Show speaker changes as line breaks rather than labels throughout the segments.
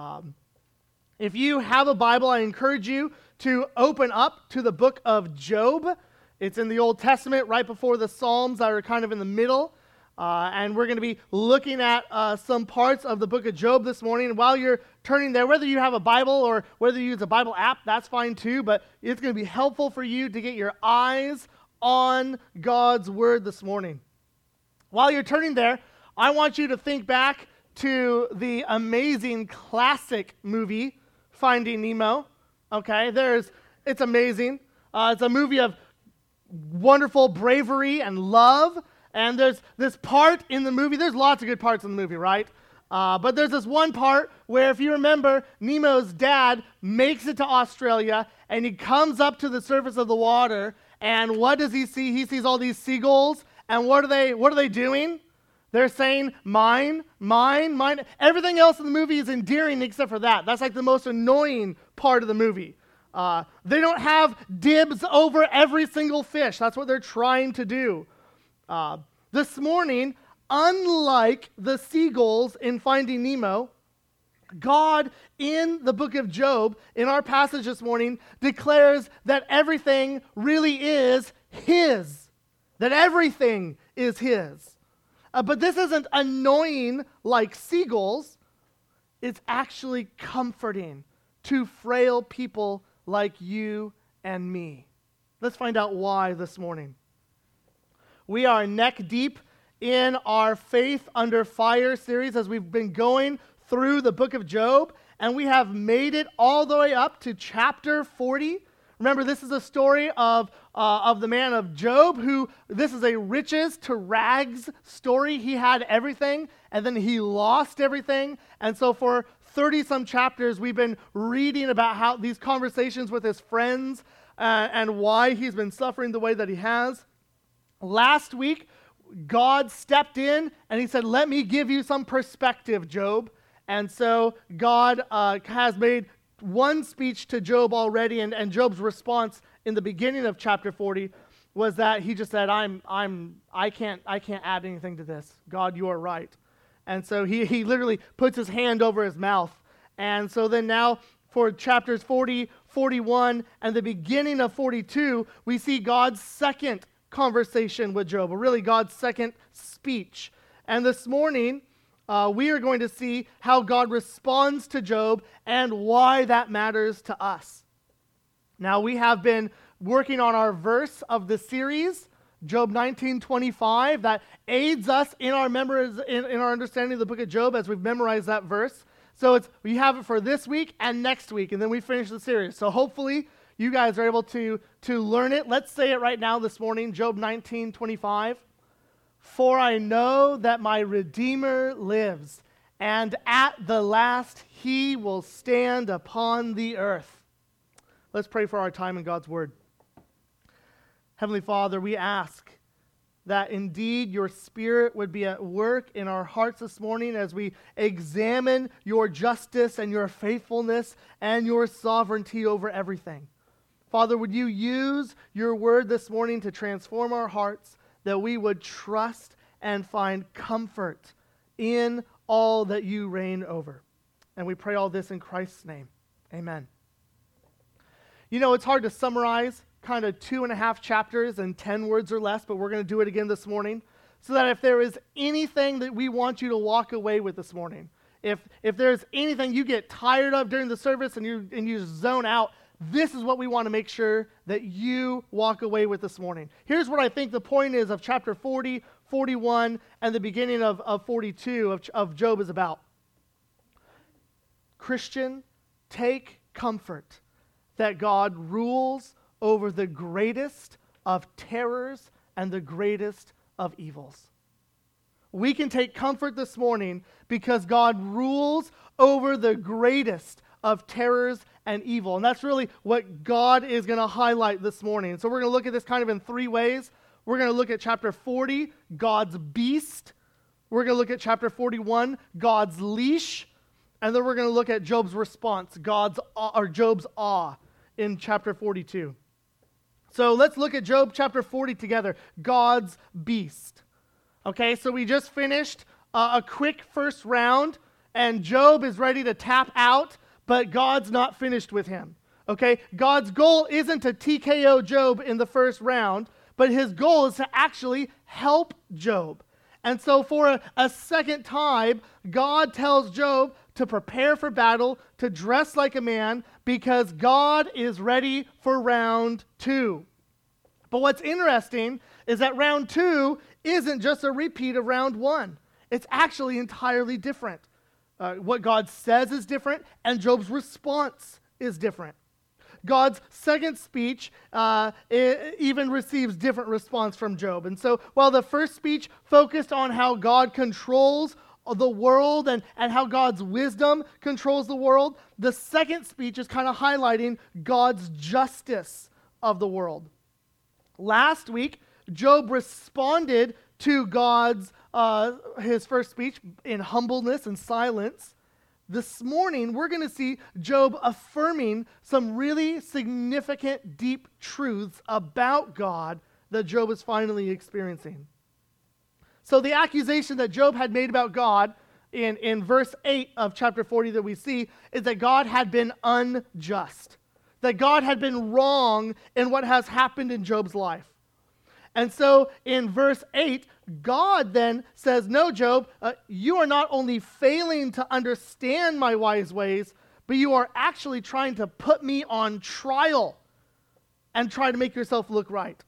Um, if you have a Bible, I encourage you to open up to the book of Job. It's in the Old Testament, right before the Psalms that are kind of in the middle. Uh, and we're going to be looking at uh, some parts of the book of Job this morning. And while you're turning there, whether you have a Bible or whether you use a Bible app, that's fine too. But it's going to be helpful for you to get your eyes on God's Word this morning. While you're turning there, I want you to think back to the amazing classic movie, Finding Nemo. Okay, there's, it's amazing. Uh, it's a movie of wonderful bravery and love. And there's this part in the movie, there's lots of good parts in the movie, right? Uh, but there's this one part where, if you remember, Nemo's dad makes it to Australia and he comes up to the surface of the water. And what does he see? He sees all these seagulls. And what are they, what are they doing? They're saying, mine, mine, mine. Everything else in the movie is endearing except for that. That's like the most annoying part of the movie. Uh, they don't have dibs over every single fish. That's what they're trying to do. Uh, this morning, unlike the seagulls in Finding Nemo, God in the book of Job, in our passage this morning, declares that everything really is His. That everything is His. Uh, but this isn't annoying like seagulls, it's actually comforting to frail people like you and me. Let's find out why this morning. We are neck deep in our Faith Under Fire series as we've been going through the book of Job, and we have made it all the way up to chapter 40. Remember, this is a story of, uh, of the man of Job, who this is a riches to rags story. He had everything, and then he lost everything. And so, for 30 some chapters, we've been reading about how these conversations with his friends uh, and why he's been suffering the way that he has. Last week, God stepped in and he said, Let me give you some perspective, Job. And so God uh, has made one speech to Job already, and, and Job's response in the beginning of chapter 40 was that he just said, I'm, I'm, I, can't, I can't add anything to this. God, you are right. And so he, he literally puts his hand over his mouth. And so then now for chapters 40, 41, and the beginning of 42, we see God's second conversation with Job, or really God's second speech. And this morning, uh, we are going to see how God responds to Job and why that matters to us. Now, we have been working on our verse of the series, Job 19:25, that aids us in our members in, in our understanding of the book of Job as we've memorized that verse. So it's we have it for this week and next week, and then we finish the series. So hopefully you guys are able to, to learn it. Let's say it right now this morning, Job 19, 25. For I know that my Redeemer lives, and at the last he will stand upon the earth. Let's pray for our time in God's Word. Heavenly Father, we ask that indeed your Spirit would be at work in our hearts this morning as we examine your justice and your faithfulness and your sovereignty over everything. Father, would you use your word this morning to transform our hearts that we would trust and find comfort in all that you reign over? And we pray all this in Christ's name. Amen. You know, it's hard to summarize kind of two and a half chapters in 10 words or less, but we're going to do it again this morning so that if there is anything that we want you to walk away with this morning, if, if there's anything you get tired of during the service and you, and you zone out, this is what we want to make sure that you walk away with this morning. Here's what I think the point is of chapter 40, 41, and the beginning of, of 42 of, of Job is about. Christian, take comfort that God rules over the greatest of terrors and the greatest of evils. We can take comfort this morning because God rules over the greatest of terrors and evil. And that's really what God is going to highlight this morning. So we're going to look at this kind of in three ways. We're going to look at chapter 40, God's beast. We're going to look at chapter 41, God's leash. And then we're going to look at Job's response, God's or Job's awe in chapter 42. So let's look at Job chapter 40 together, God's beast. Okay, so we just finished uh, a quick first round and Job is ready to tap out, but God's not finished with him. Okay? God's goal isn't to TKO Job in the first round, but his goal is to actually help Job. And so, for a, a, second time, God tells Job to prepare for battle, to dress like a man, because God is ready for round two. But what's interesting is that round two isn't just a repeat of round one, it's actually entirely different. Uh, what God says is different, and Job's response is different. God's second speech uh, even receives different response from Job. And so, while the first speech focused on how God controls the world and, and how God's wisdom controls the world, the second speech is kind of highlighting God's justice of the world. Last week, Job responded to God's uh, his first speech in humbleness and silence. This morning, we're going to see Job affirming some really significant, deep truths about God that Job is finally experiencing. So, the accusation that Job had made about God in, in verse 8 of chapter 40 that we see is that God had been unjust, that God had been wrong in what has happened in Job's life. And so in verse 8, God then says, No, Job, uh, you are not only failing to understand my wise ways, but you are actually trying to put me on trial and try to make yourself look right.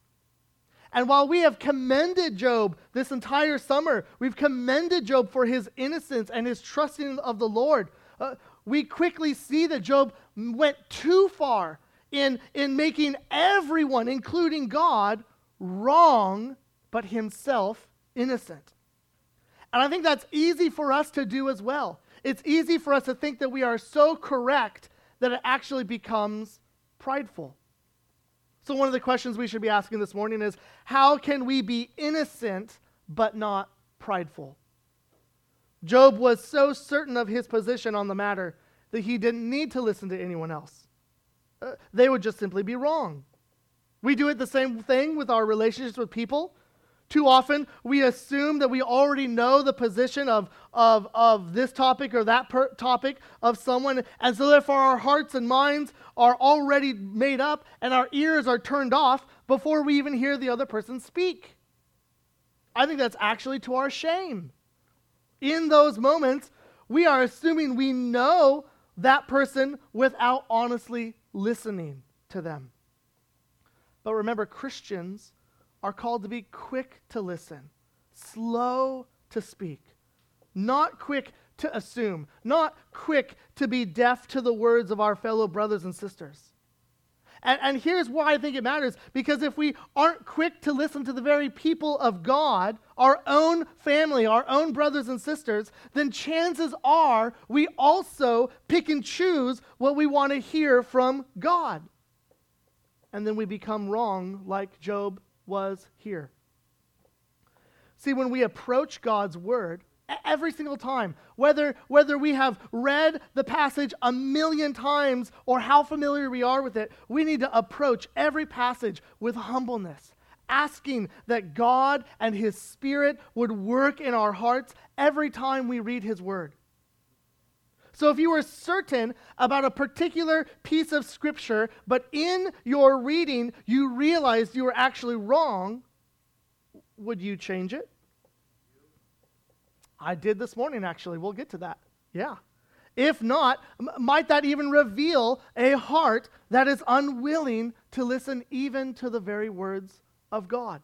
And while we have commended Job this entire summer, we've commended Job for his innocence and his trusting of the Lord, uh, we quickly see that Job went too far in, in making everyone, including God, wrong, but himself innocent. And I think that's easy for us to do as well. It's easy for us to think that we are so correct that it actually becomes prideful. So, one of the questions we should be asking this morning is how can we be innocent but not prideful? Job was so certain of his position on the matter that he didn't need to listen to anyone else. Uh, they would just simply be wrong. We do it the same thing with our relationships with people. Too often, we assume that we already know the position of, of, of this topic or that per- topic of someone, and so therefore our hearts and minds are already made up and our ears are turned off before we even hear the other person speak. I think that's actually to our shame. In those moments, we are assuming we know that person without honestly listening to them. But remember, Christians are called to be quick to listen, slow to speak, not quick to assume, not quick to be deaf to the words of our fellow brothers and sisters. And, and, here's why I think it matters because if we aren't quick to listen to the very people of God, our own family, our own brothers and sisters, then chances are we also pick and choose what we want to hear from God and then we become wrong like Job was here. See, when we approach God's word, every single time, whether, whether we have read the passage a million times or how familiar we are with it, we need to approach every passage with humbleness, asking that God and His Spirit would work in our hearts every time we read His word. So if you were certain about a particular piece of scripture, but in your reading you realized you were actually wrong, would you change it? I did this morning, actually. We'll get to that. Yeah. If not, m- might that even reveal a heart that is unwilling to listen even to the very words of God?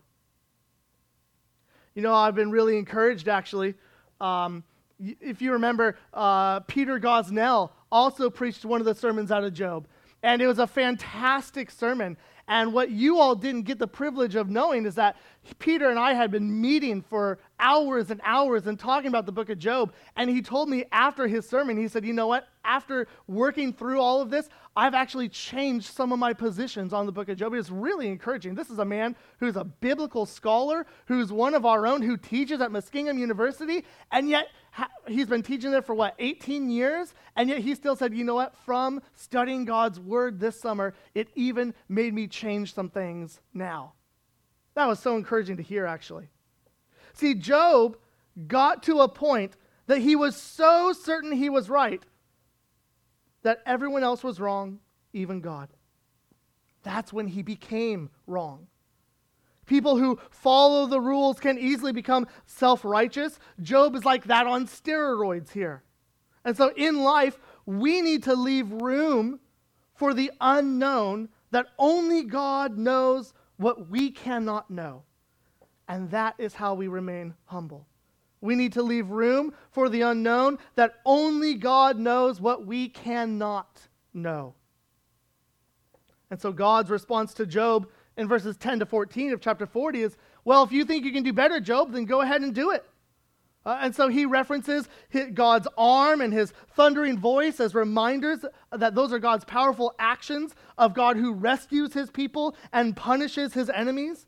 You know, I've been really encouraged, actually. Um, if you remember, uh, Peter Gosnell also preached one of the sermons out of Job. And it was a fantastic sermon. And what you all didn't get the privilege of knowing is that Peter and I had been meeting for hours and hours and talking about the book of Job. And he told me after his sermon, he said, You know what? After working through all of this, I've actually changed some of my positions on the book of Job. It's really encouraging. This is a man who's a biblical scholar, who's one of our own, who teaches at Muskingum University, and yet he's been teaching there for what, 18 years? And yet he still said, you know what? From studying God's word this summer, it even made me change some things now. That was so encouraging to hear, actually. See, Job got to a point that he was so certain he was right that everyone else was wrong, even God. That's when he became wrong. People who follow the rules can easily become self righteous. Job is like that on steroids here. And so in life, we need to leave room for the unknown that only God knows what we cannot know. And that is how we remain humble. We need to leave room for the unknown that only God knows what we cannot know. And so God's response to Job in verses 10 to 14 of chapter 40 is well, if you think you can do better, Job, then go ahead and do it. Uh, and so he references God's arm and his thundering voice as reminders that those are God's powerful actions of God who rescues his people and punishes his enemies.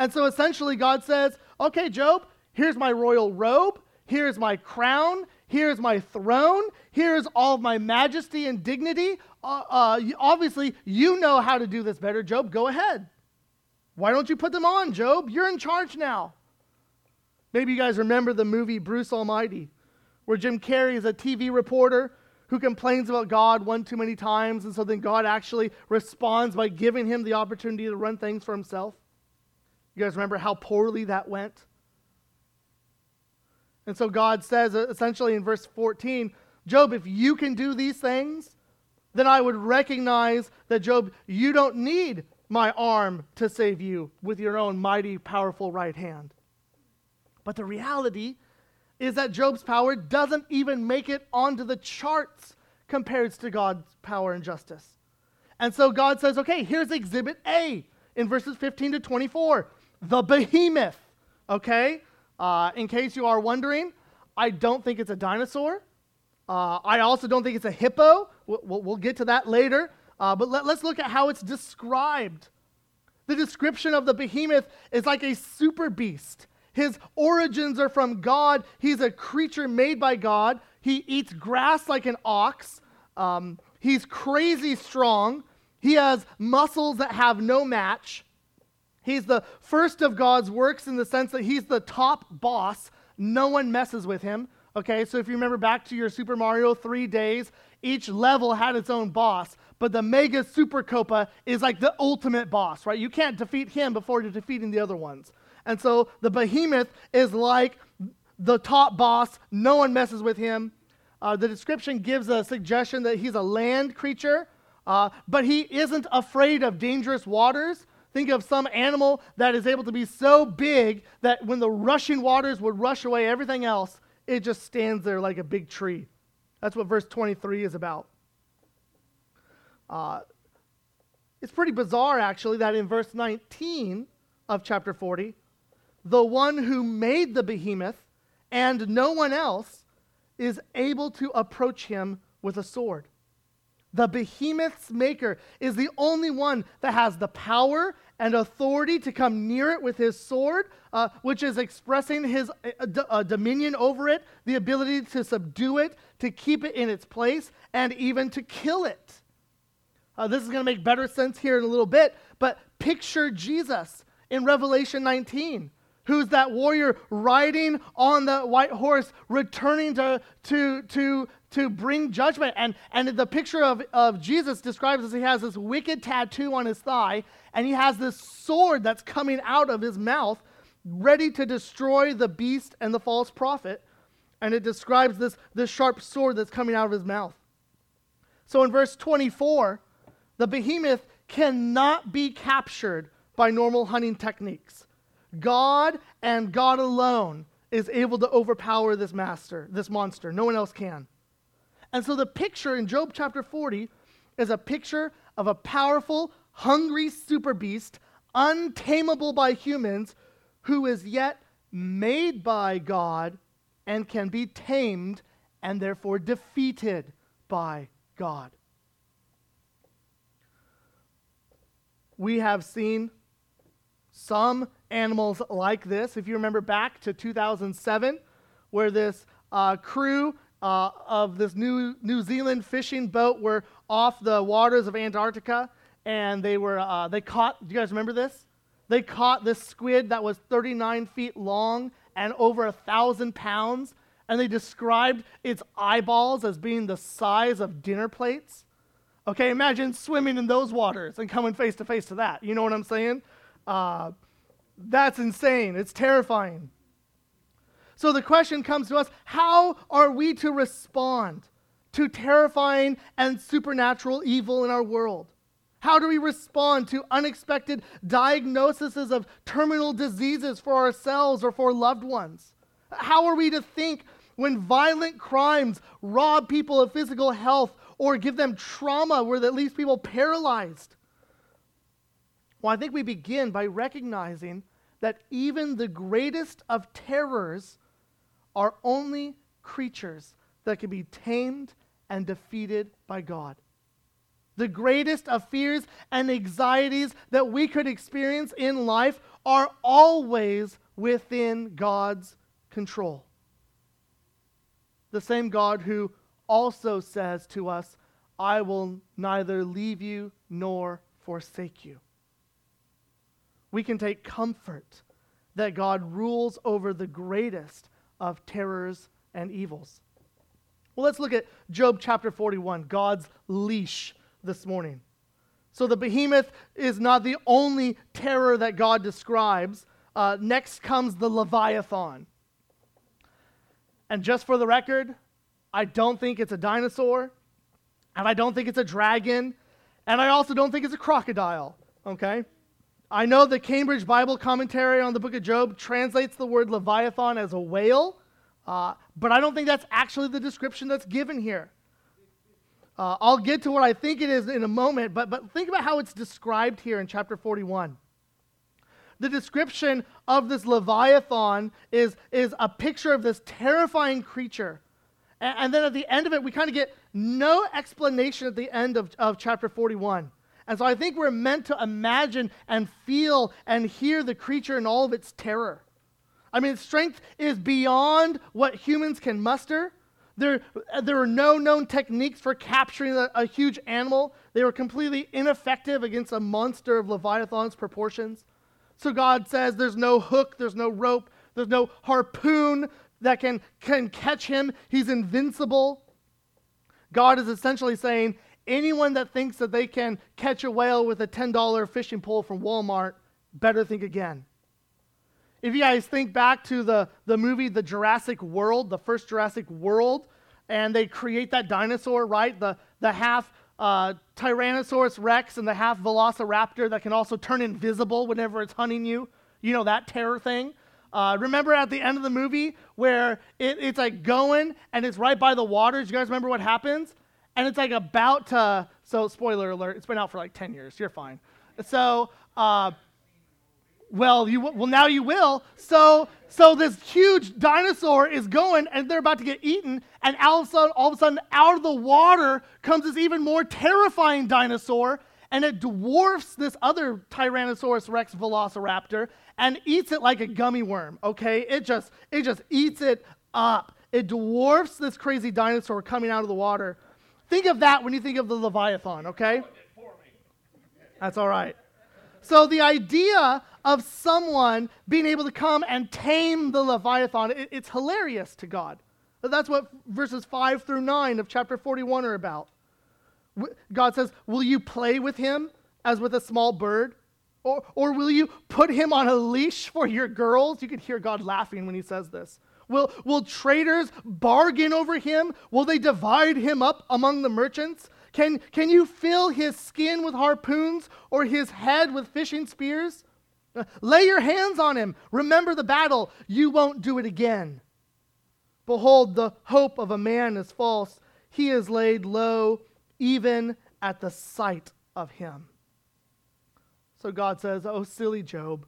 And so essentially, God says, okay, Job, here's my royal robe, here's my crown, here's my throne, here's all of my majesty and dignity. Uh, uh, obviously, you know how to do this better, Job. Go ahead. Why don't you put them on, Job? You're in charge now. Maybe you guys remember the movie Bruce Almighty, where Jim Carrey is a TV reporter who complains about God one too many times, and so then God actually responds by giving him the opportunity to run things for himself. You guys remember how poorly that went? And so God says uh, essentially in verse 14, Job, if you can do these things, then I would recognize that, Job, you don't need my arm to save you with your own mighty, powerful right hand. But the reality is that Job's power doesn't even make it onto the charts compared to God's power and justice. And so God says, okay, here's exhibit A in verses 15 to 24 the behemoth. Okay? Uh, in case you are wondering, I don't think it's a dinosaur. Uh, I also don't think it's a hippo. We'll, we'll get to that later. Uh, but let, let's look at how it's described. The description of the behemoth is like a super beast. His origins are from God. He's a creature made by God. He eats grass like an ox. Um, he's crazy strong. He has muscles that have no match. He's the first of God's works in the sense that he's the top boss. No one messes with him. Okay, so if you remember back to your Super Mario 3 days, each level had its own boss, but the Mega Super Koopa is like the ultimate boss, right? You can't defeat him before you're defeating the other ones. And so the behemoth is like the top boss. No one messes with him. Uh, the description gives a suggestion that he's a land creature, uh, but he isn't afraid of dangerous waters. Think of some animal that is able to be so big that when the rushing waters would rush away everything else, it just stands there like a big tree. That's what verse 23 is about. Uh, it's pretty bizarre, actually, that in verse 19 of chapter 40, the one who made the behemoth and no one else is able to approach him with a sword. The behemoth's maker is the only one that has the power and authority to come near it with his sword, uh, which is expressing his uh, d- uh, dominion over it, the ability to subdue it, to keep it in its place, and even to kill it. Uh, this is going to make better sense here in a little bit, but picture Jesus in Revelation 19 who's that warrior riding on the white horse, returning to, to, to, to bring judgment. And, and the picture of, of Jesus describes as he has this wicked tattoo on his thigh, and he has this sword that's coming out of his mouth, ready to destroy the beast and the false prophet. And it describes this, this sharp sword that's coming out of his mouth. So in verse 24, the behemoth cannot be captured by normal hunting techniques. God and God alone is able to overpower this master, this monster. No one else can. And so the picture in Job chapter 40 is a picture of a powerful, hungry super beast, untamable by humans, who is yet made by God and can be tamed and therefore defeated by God. We have seen some animals like this. If you remember back to 2007, where this uh, crew uh, of this new New Zealand fishing boat were off the waters of Antarctica, and they were uh, they caught. Do you guys remember this? They caught this squid that was 39 feet long and over a thousand pounds, and they described its eyeballs as being the size of dinner plates. Okay, imagine swimming in those waters and coming face to face to that. You know what I'm saying? That's insane. It's terrifying. So the question comes to us how are we to respond to terrifying and supernatural evil in our world? How do we respond to unexpected diagnoses of terminal diseases for ourselves or for loved ones? How are we to think when violent crimes rob people of physical health or give them trauma where that leaves people paralyzed? Well, I think we begin by recognizing that even the greatest of terrors are only creatures that can be tamed and defeated by God. The greatest of fears and anxieties that we could experience in life are always within God's control. The same God who also says to us, I will neither leave you nor forsake you. We can take comfort that God rules over the greatest of terrors and evils. Well, let's look at Job chapter 41, God's leash this morning. So the behemoth is not the only terror that God describes. Uh, next comes the Leviathan. And just for the record, I don't think it's a dinosaur, and I don't think it's a dragon, and I also don't think it's a crocodile, okay? I know the Cambridge Bible commentary on the book of Job translates the word Leviathan as a whale, uh, but I don't think that's actually the description that's given here. Uh, I'll get to what I think it is in a moment, but, but think about how it's described here in chapter 41. The description of this Leviathan is, is a picture of this terrifying creature. And, and then at the end of it, we kind of get no explanation at the end of, of chapter 41. And so I think we're meant to imagine and feel and hear the creature in all of its terror. I mean, its strength is beyond what humans can muster. There, there were no known techniques for capturing a, a huge animal. They were completely ineffective against a monster of Leviathan's proportions. So God says there's no hook, there's no rope, there's no harpoon that can, can catch him. He's invincible. God is essentially saying anyone that thinks that they can catch a whale with a $10 fishing pole from Walmart better think again. If you guys think back to the, the movie The Jurassic World, the first Jurassic World, and they create that dinosaur, right? The, the half uh, Tyrannosaurus Rex and the half Velociraptor that can also turn invisible whenever it's hunting you. You know, that terror thing. Uh, remember at the end of the movie where it, it's like going and it's right by the water? Do you guys remember what happens? And it's like about to, so spoiler alert, it's been out for like 10 years. You're fine. So, uh, well, you well now you will. So so this huge dinosaur is going, and they're about to get eaten, and all of a sudden, all of a sudden, out of the water comes this even more terrifying dinosaur, and it dwarfs this other Tyrannosaurus Rex Velociraptor and eats it like a gummy worm. Okay, it just it just eats it up. It dwarfs this crazy dinosaur coming out of the water. Think of that when you think of the Leviathan. Okay, that's all right. So the idea of someone being able to come and tame the Leviathan, it, it's hilarious to God. That's what verses 5 through 9 of chapter 41 are about. God says, Will you play with him as with a small bird? Or, or will you put him on a leash for your girls? You can hear God laughing when he says this. Will, will traders bargain over him? Will they divide him up among the merchants? Can, can you fill his skin with harpoons or his head with fishing spears? Lay your hands on him. Remember the battle. You won't do it again. Behold, the hope of a man is false. He is laid low even at the sight of him. So God says, Oh, silly Job.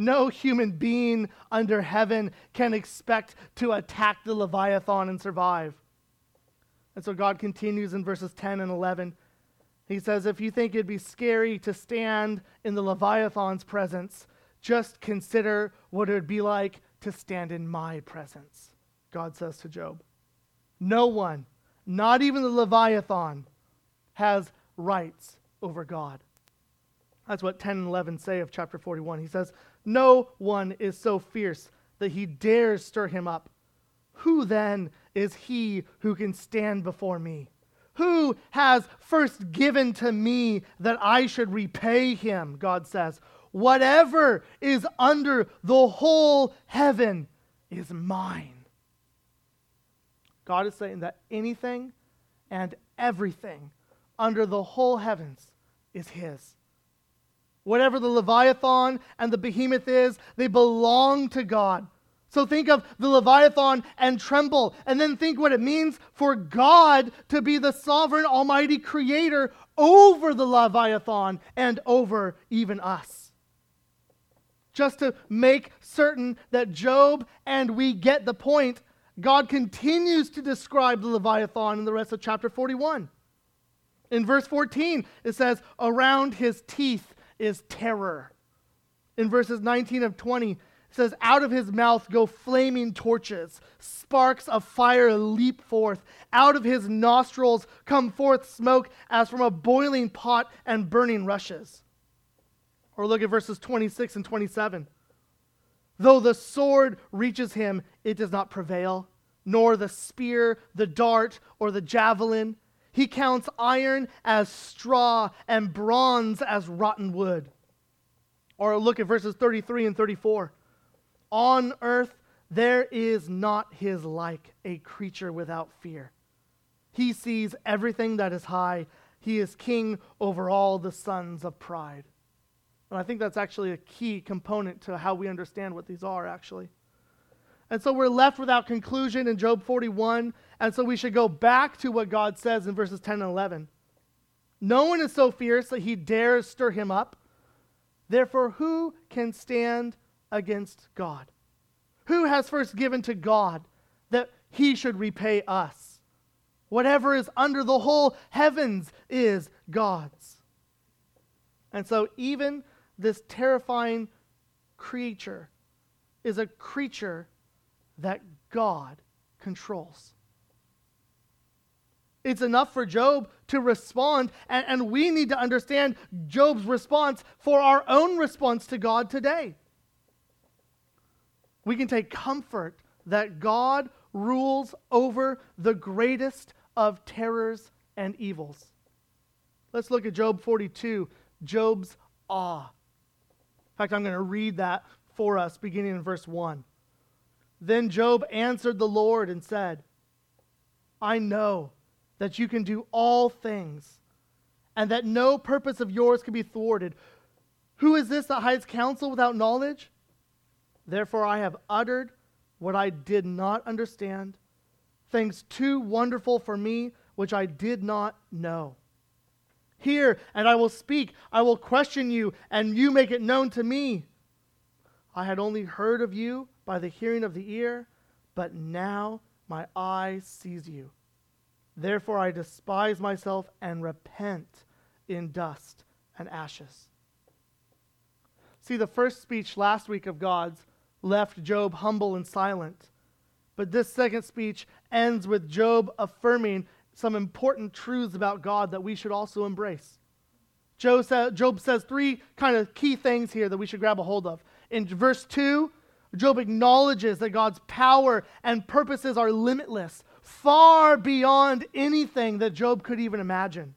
No human being under heaven can expect to attack the Leviathan and survive. And so God continues in verses 10 and 11. He says, If you think it'd be scary to stand in the Leviathan's presence, just consider what it would be like to stand in my presence, God says to Job. No one, not even the Leviathan, has rights over God. That's what 10 and 11 say of chapter 41. He says, No one is so fierce that he dares stir him up. Who then is he who can stand before me? Who has first given to me that I should repay him? God says. Whatever is under the whole heaven is mine. God is saying that anything and everything under the whole heavens is his. Whatever the Leviathan and the behemoth is, they belong to God. So think of the Leviathan and tremble, and then think what it means for God to be the sovereign, almighty creator over the Leviathan and over even us. Just to make certain that Job and we get the point, God continues to describe the Leviathan in the rest of chapter 41. In verse 14, it says, Around his teeth is terror. In verses 19 of 20, it says, Out of his mouth go flaming torches, sparks of fire leap forth. Out of his nostrils come forth smoke as from a boiling pot and burning rushes. Or look at verses 26 and 27. Though the sword reaches him, it does not prevail, nor the spear, the dart, or the javelin. He counts iron as straw and bronze as rotten wood. Or look at verses 33 and 34. On earth there is not his like, a creature without fear. He sees everything that is high. He is king over all the sons of pride. And I think that's actually a key component to how we understand what these are, actually. And so we're left without conclusion in Job 41. And so we should go back to what God says in verses 10 and 11. No one is so fierce that he dares stir him up. Therefore, who can stand against God? Who has first given to God that he should repay us? Whatever is under the whole heavens is God's. And so, even this terrifying creature is a creature that God controls. It's enough for Job to respond, and, and we need to understand Job's response for our own response to God today we can take comfort that God rules over the greatest of terrors and evils. Let's look at Job 42, Job's awe. In fact, I'm going to read that for us beginning in verse 1. Then Job answered the Lord and said, I know that you can do all things, and that no purpose of yours can be thwarted. Who is this that hides counsel without knowledge? Therefore, I have uttered what I did not understand, things too wonderful for me, which I did not know. Hear, and I will speak. I will question you, and you make it known to me. I had only heard of you by the hearing of the ear, but now my eye sees you. Therefore, I despise myself and repent in dust and ashes. See, the first speech last week of God's left Job humble and silent. But this second speech ends with Job affirming some important truths about God that we should also embrace. Job, sa- Job says three kind of key things here that we should grab a hold of. In verse 2, Job acknowledges that God's power and purposes are limitless, far beyond anything that Job could even imagine.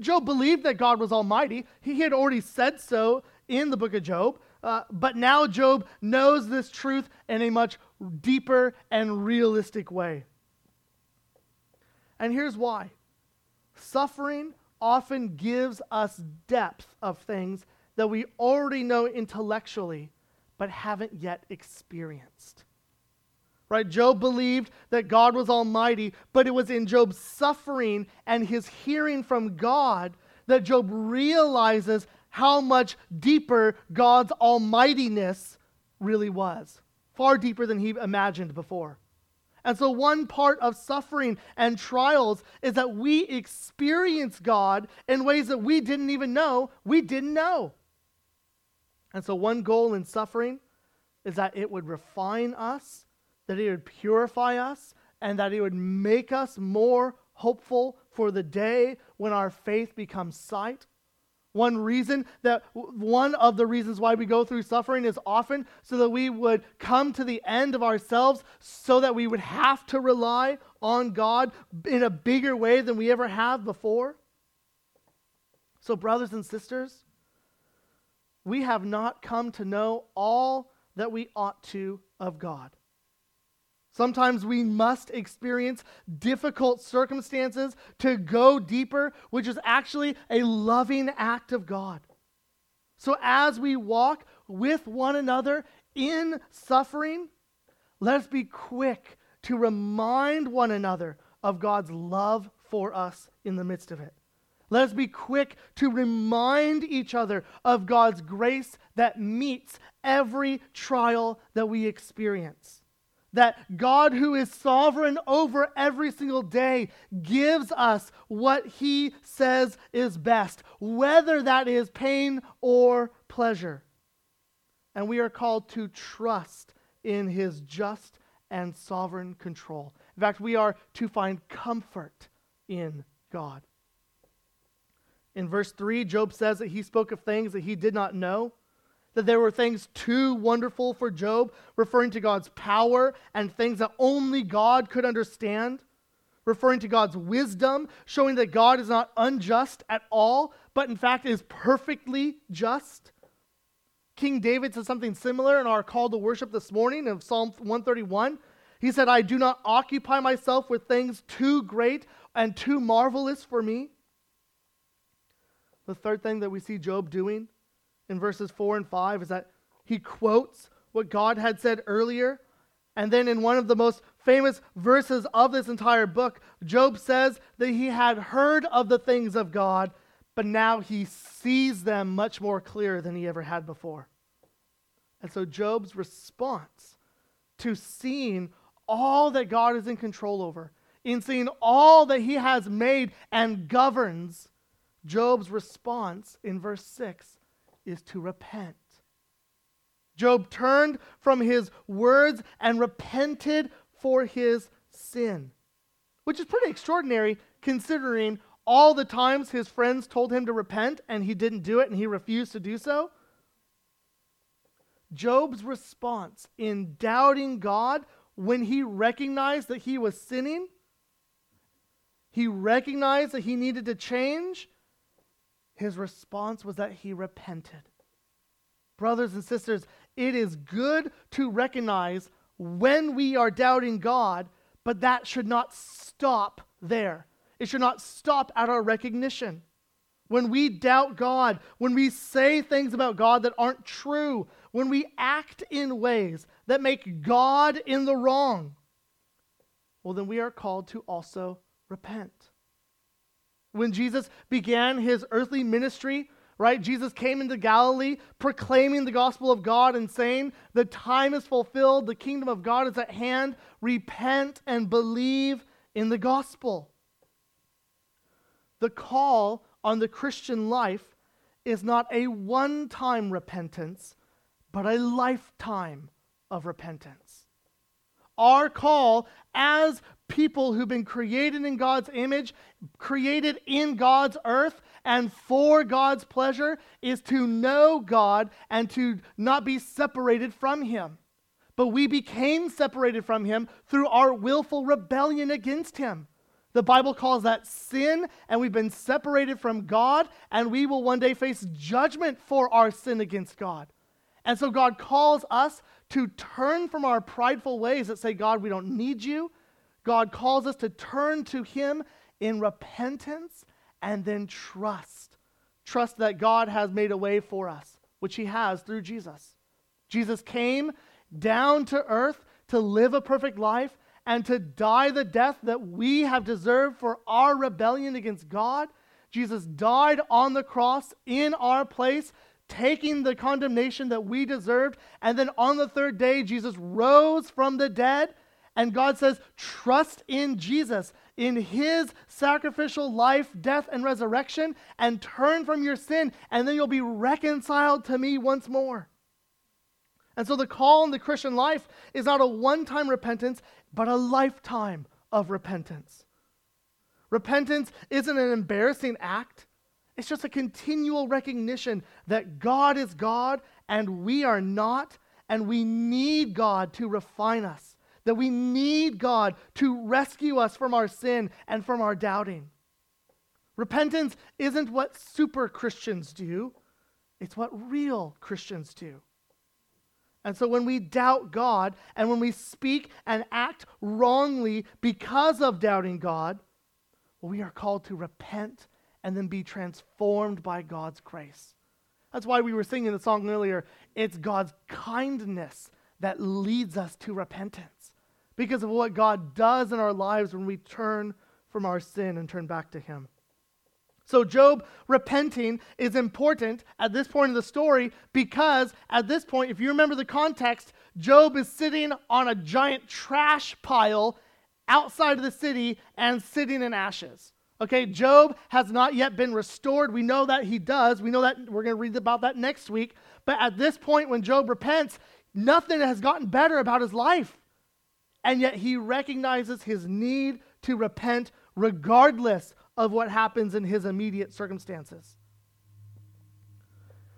Job believed that God was almighty. He had already said so in the book of Job. Uh, but now Job knows this truth in a much deeper and realistic way. And here's why suffering often gives us depth of things that we already know intellectually but haven't yet experienced. Right? Job believed that God was almighty, but it was in Job's suffering and his hearing from God that Job realizes how much deeper God's almightiness really was. Far deeper than he imagined before. And so, one part of suffering and trials is that we experience God in ways that we didn't even know we didn't know. And so, one goal in suffering is that it would refine us, that it would purify us, and that it would make us more hopeful for the day when our faith becomes sight One reason that one of the reasons why we go through suffering is often so that we would come to the end of ourselves, so that we would have to rely on God in a bigger way than we ever have before. So, brothers and sisters, we have not come to know all that we ought to of God. Sometimes we must experience difficult circumstances to go deeper, which is actually a loving act of God. So, as we walk with one another in suffering, let us be quick to remind one another of God's love for us in the midst of it. Let us be quick to remind each other of God's grace that meets every trial that we experience. That God, who is sovereign over every single day, gives us what he says is best, whether that is pain or pleasure. And we are called to trust in his just and sovereign control. In fact, we are to find comfort in God. In verse 3, Job says that he spoke of things that he did not know, that there were things too wonderful for Job, referring to God's power and things that only God could understand, referring to God's wisdom, showing that God is not unjust at all, but in fact is perfectly just. King David says something similar in our call to worship this morning of Psalm 131. He said, I do not occupy myself with things too great and too marvelous for me. The third thing that we see Job doing in verses 4 and 5 is that he quotes what God had said earlier. And then in one of the most famous verses of this entire book, Job says that he had heard of the things of God, but now he sees them much more clear than he ever had before. And so Job's response to seeing all that God is in control over, in seeing all that he has made and governs, Job's response in verse 6 is to repent. Job turned from his words and repented for his sin, which is pretty extraordinary considering all the times his friends told him to repent and he didn't do it and he refused to do so. Job's response in doubting God when he recognized that he was sinning, he recognized that he needed to change, his response was that he repented. Brothers and sisters, it is good to recognize when we are doubting God, but that should not stop there. It should not stop at our recognition. When we doubt God, when we say things about God that aren't true, when we act in ways that make God in the wrong, well, then we are called to also repent. When Jesus began his earthly ministry, right? Jesus came into Galilee proclaiming the gospel of God and saying, The time is fulfilled, the kingdom of God is at hand. Repent and believe in the gospel. The call on the Christian life is not a one time repentance, but a lifetime of repentance. Our call as people who've been created in God's image, created in God's earth, and for God's pleasure is to know God and to not be separated from Him. But we became separated from Him through our willful rebellion against Him. The Bible calls that sin, and we've been separated from God, and we will one day face judgment for our sin against God. And so God calls us to turn from our prideful ways that say, God, we don't need you. God calls us to turn to Him in repentance and then trust. Trust that God has made a way for us, which He has through Jesus. Jesus came down to earth to live a perfect life and to die the death that we have deserved for our rebellion against God. Jesus died on the cross in our place, taking the condemnation that we deserved. And then on the third day, Jesus rose from the dead and God says, trust in Jesus, in his sacrificial life, death, and resurrection, and turn from your sin, and then you'll be reconciled to me once more. And so the call in the Christian life is not a one time repentance, but a lifetime of repentance. Repentance isn't an embarrassing act. It's just a continual recognition that God is God and we are not, and we need God to refine us, that we need God to rescue us from our sin and from our doubting. Repentance isn't what super Christians do, it's what real Christians do. And so when we doubt God and when we speak and act wrongly because of doubting God, well, we are called to repent and then be transformed by God's grace. That's why we were singing the song earlier. It's God's kindness that leads us to repentance because of what God does in our lives when we turn from our sin and turn back to Him. So, Job repenting is important at this point in the story because at this point, if you remember the context, Job is sitting on a giant trash pile outside of the city and sitting in ashes. Okay, Job has not yet been restored. We know that he does. We know that we're going to read about that next week. But at this point, when Job repents, nothing has gotten better about his life. And yet he recognizes his need to repent regardless of what happens in his immediate circumstances.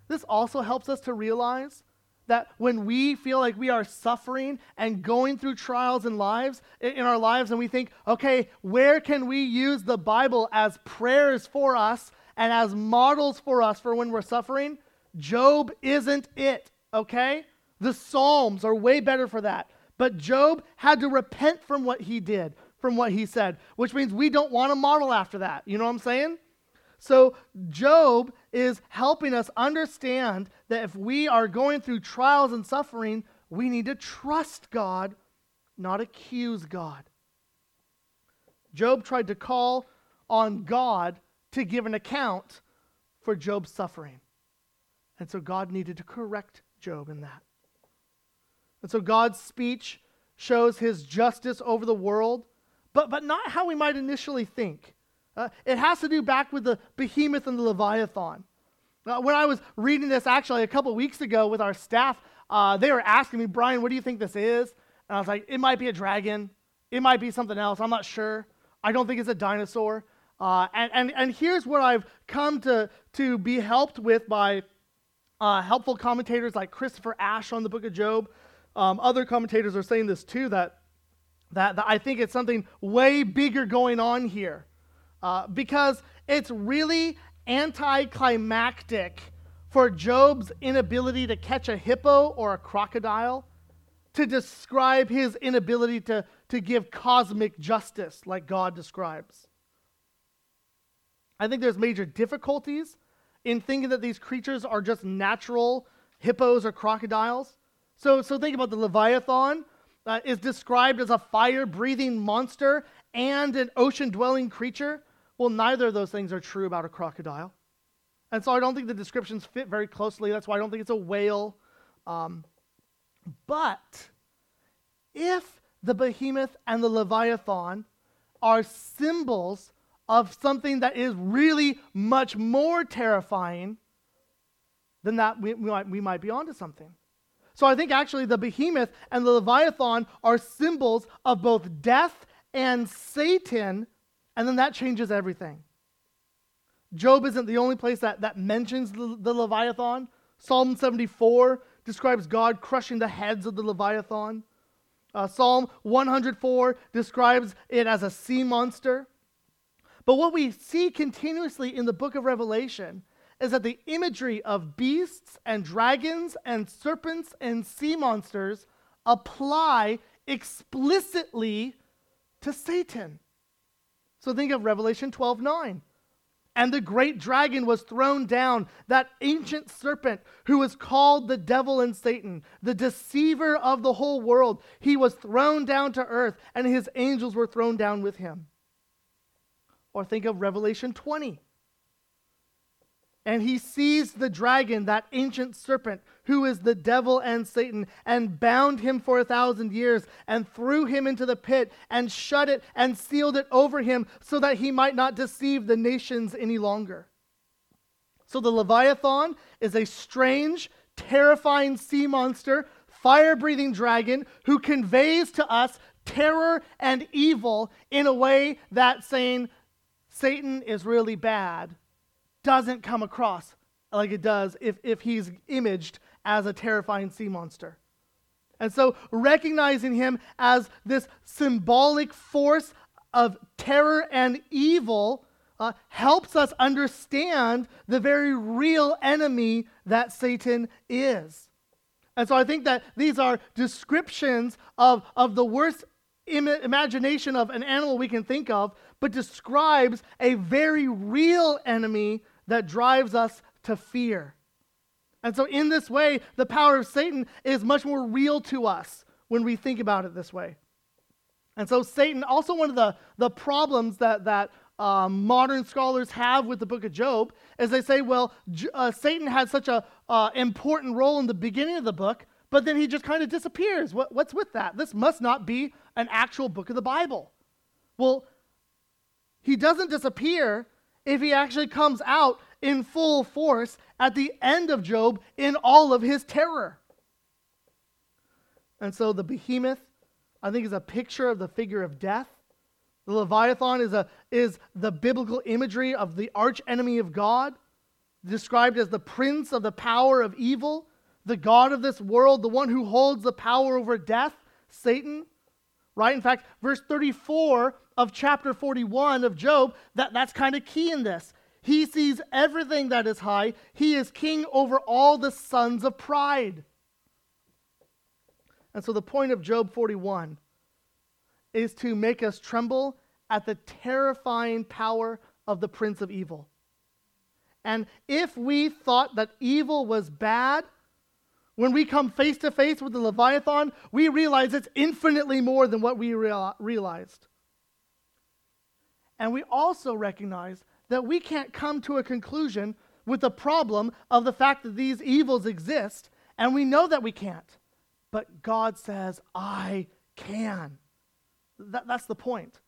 This also helps us to realize that when we feel like we are suffering and going through trials in lives in our lives and we think okay where can we use the bible as prayers for us and as models for us for when we're suffering? Job isn't it okay? The psalms are way better for that but job had to repent from what he did from what he said which means we don't want to model after that you know what i'm saying so, Job is helping us understand that if we are going through trials and suffering, we need to trust God, not accuse God. Job tried to call on God to give an account for Job's suffering. And so God needed to correct Job in that. And so God's speech shows his justice over the world, but, but not how we might initially think. Uh, it has to do back with the behemoth and the leviathan. Uh, when I was reading this actually a couple weeks ago with our staff, uh, they were asking me, Brian, what do you think this is? And I was like, it might be a dragon. It might be something else. I'm not sure. I don't think it's a dinosaur. Uh, and, and, and here's what I've come to, to be helped with by uh, helpful commentators like Christopher Ash on the book of Job. Um, other commentators are saying this too, that, that, that I think it's something way bigger going on here uh, because it's really anticlimactic for Job's inability to catch a hippo or a crocodile to describe his inability to, to give cosmic justice like God describes. I think there's major difficulties in thinking that these creatures are just natural hippos or crocodiles. So, so think about the Leviathan uh, is described as a fire breathing monster and an ocean dwelling creature. Well, neither of those things are true about a crocodile. And so I don't think the descriptions fit very closely. That's why I don't think it's a whale. Um, but if the behemoth and the leviathan are symbols of something that is really much more terrifying, then that we, we, might, we might be onto something. So I think actually the behemoth and the leviathan are symbols of both death and Satan and then that changes everything. Job isn't the only place that, that mentions the, the Leviathan. Psalm 74 describes God crushing the heads of the Leviathan. Uh, Psalm 104 describes it as a sea monster. But what we see continuously in the book of Revelation is that the imagery of beasts and dragons and serpents and sea monsters apply explicitly to Satan. So think of Revelation 12 9. And the great dragon was thrown down, that ancient serpent who was called the devil and Satan, the deceiver of the whole world. He was thrown down to earth, and his angels were thrown down with him. Or think of Revelation 20. And he seized the dragon, that ancient serpent, who is the devil and Satan, and bound him for a thousand years, and threw him into the pit, and shut it, and sealed it over him, so that he might not deceive the nations any longer. So the Leviathan is a strange, terrifying sea monster, fire breathing dragon, who conveys to us terror and evil in a way that saying Satan is really bad doesn't come across like it does if, if he's imaged as a terrifying sea monster. And so, recognizing him as this symbolic force of terror and evil uh, helps us understand the very real enemy that Satan is. And so, I think that these are descriptions of, of the worst Im- imagination of an animal we can think of, but describes a very real enemy that drives us to fear. And so, in this way, the power of Satan is much more real to us when we think about it this way. And so, Satan, also one of the, the problems that, that um, modern scholars have with the book of Job is they say, well, uh, Satan had such an uh, important role in the beginning of the book, but then he just kind of disappears. What, what's with that? This must not be an actual book of the Bible. Well, he doesn't disappear if he actually comes out in full force at the end of Job in all of his terror. And so the behemoth, I think, is a picture of the figure of death. The Leviathan is, a, is the biblical imagery of the arch enemy of God, described as the prince of the power of evil, the God of this world, the one who holds the power over death, Satan. Right? In fact, verse 34 of chapter 41 of Job, that, that's kind of key in this. He sees everything that is high. He is king over all the sons of pride. And so the point of Job 41 is to make us tremble at the terrifying power of the prince of evil. And if we thought that evil was bad, when we come face to face with the Leviathan, we realize it's infinitely more than what we real- realized. And we also recognize that we can't come to a conclusion with the problem of the fact that these evils exist, and we know that we can't. But God says, I can. That, that's the point.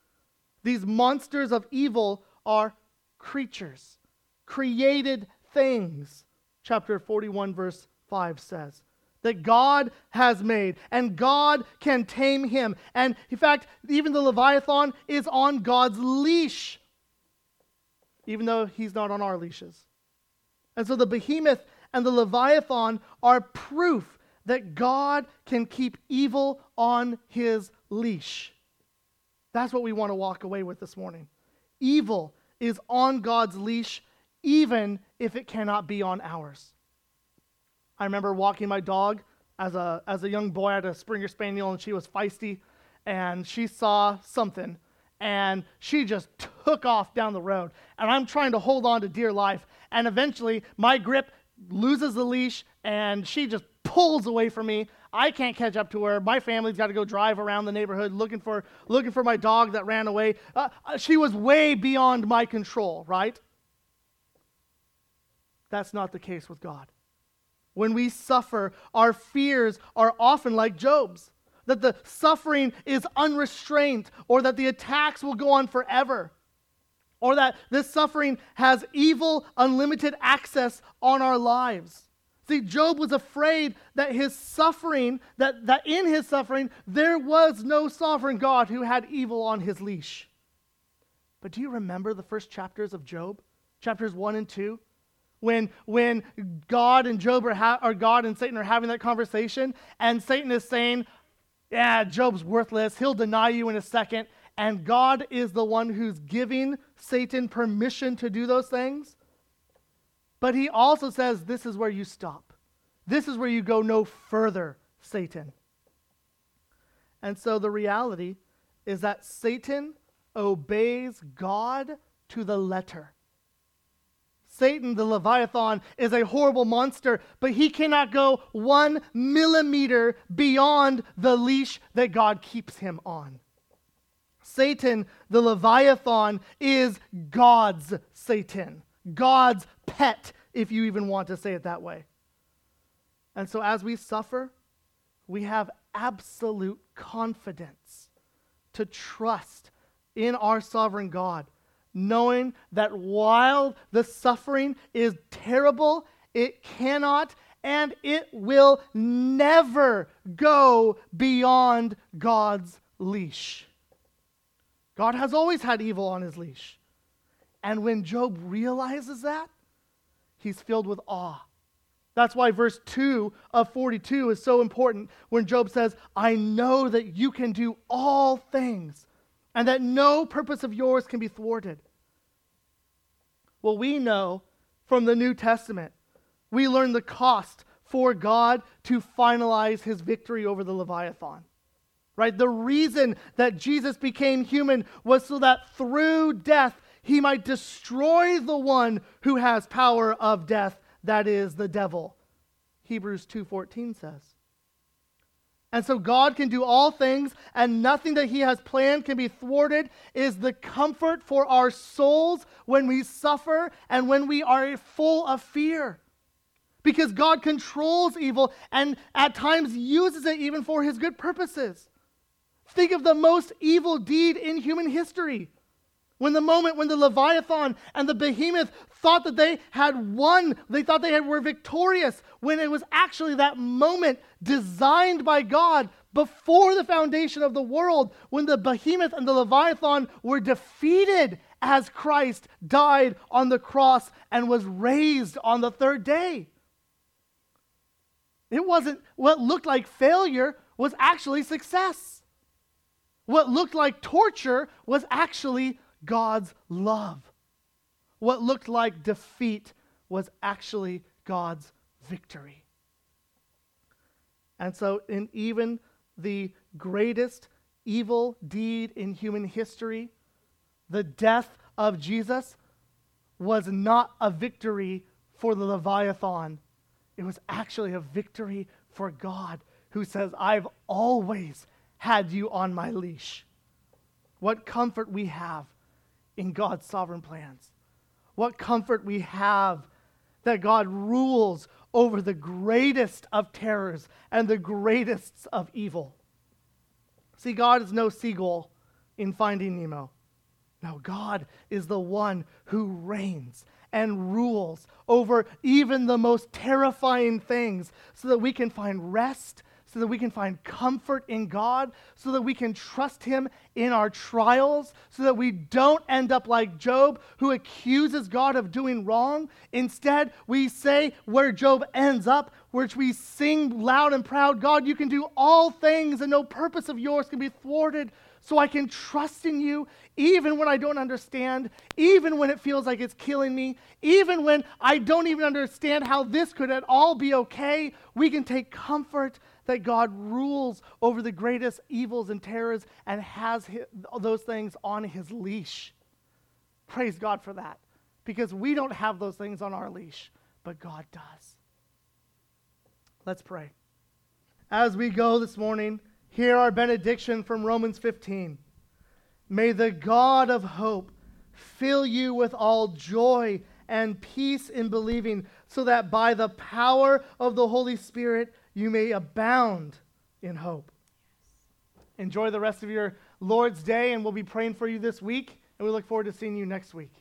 These monsters of evil are creatures, created things. Chapter 41, verse 5 says that God has made, and God can tame him. And in fact, even the Leviathan is on God's leash even though he's not on our leashes. And so the behemoth and the Leviathan are proof that God can keep evil on his leash. That's what we want to walk away with this morning. Evil is on God's leash, even if it cannot be on ours. I remember walking my dog as a, as a young boy. I had a Springer Spaniel, and she was feisty, and she saw something and she just took off down the road. And I'm trying to hold on to dear life. And eventually, my grip loses the leash, and she just pulls away from me. I can't catch up to her. My family's got to go drive around the neighborhood looking for looking for my dog that ran away. Uh, uh, she was way beyond my control, right? That's not the case with God. When we suffer, our fears are often like Job's that the suffering is unrestrained, or that the attacks will go on forever, or that this suffering has evil, unlimited access on our lives. See, Job was afraid that his suffering, that, that in his suffering, there was no sovereign God who had evil on his leash. But do you remember the first chapters of Job? Chapters 1 and 2? When, when God and Job are, ha- or God and Satan are having that conversation, and Satan is saying, yeah, Job's worthless. He'll deny you in a second. And God is the one who's giving Satan permission to do those things. But he also says, This is where you stop. This is where you go no further, Satan. And so the reality is that Satan obeys God to the letter. Satan, the Leviathan, is a horrible monster, but he cannot go one millimeter beyond the leash that God keeps him on. Satan, the Leviathan, is God's Satan, God's pet, if you even want to say it that way. And so as we suffer, we have absolute confidence to trust in our sovereign God knowing that while the suffering is terrible, it cannot and it will never go beyond God's leash. God has always had evil on his leash. And when Job realizes that, he's filled with awe. That's why verse 2 of 42 is so important when Job says, I know that you can do all things and that no purpose of yours can be thwarted. Well, we know from the New Testament, we learn the cost for God to finalize his victory over the Leviathan. Right? The reason that Jesus became human was so that through death he might destroy the one who has power of death, that is the devil. Hebrews 2:14 says. And so God can do all things, and nothing that He has planned can be thwarted, is the comfort for our souls when we suffer and when we are full of fear. Because God controls evil and at times uses it even for His good purposes. Think of the most evil deed in human history when the moment when the Leviathan and the behemoth thought that they had won, they thought they had, were victorious, when it was actually that moment designed by God before the foundation of the world, when the behemoth and the Leviathan were defeated as Christ died on the cross and was raised on the third day. It wasn't what looked like failure was actually success. What looked like torture was actually God's love. What looked like defeat was actually God's victory. And so, in even the greatest evil deed in human history, the death of Jesus was not a victory for the Leviathan. It was actually a victory for God, who says, I've always had you on my leash. What comfort we have in God's sovereign plans. What comfort we have that God rules over the greatest of terrors and the greatest of evil. See, God is no seagull in Finding Nemo. No, God is the one who reigns and rules over even the most terrifying things so that we can find rest so that we can find comfort in God, so that we can trust Him in our trials, so that we don't end up like Job, who accuses God of doing wrong. Instead, we say where Job ends up, which we sing loud and proud God, you can do all things, and no purpose of yours can be thwarted. So I can trust in you even when I don't understand, even when it feels like it's killing me, even when I don't even understand how this could at all be okay. We can take comfort that God rules over the greatest evils and terrors and has his, those things on his leash. Praise God for that. Because we don't have those things on our leash, but God does. Let's pray. As we go this morning, hear our benediction from Romans 15. May the God of hope fill you with all joy and peace in believing, so that by the power of the Holy Spirit, you may abound in hope. Enjoy the rest of your Lord's Day, and we'll be praying for you this week, and we look forward to seeing you next week.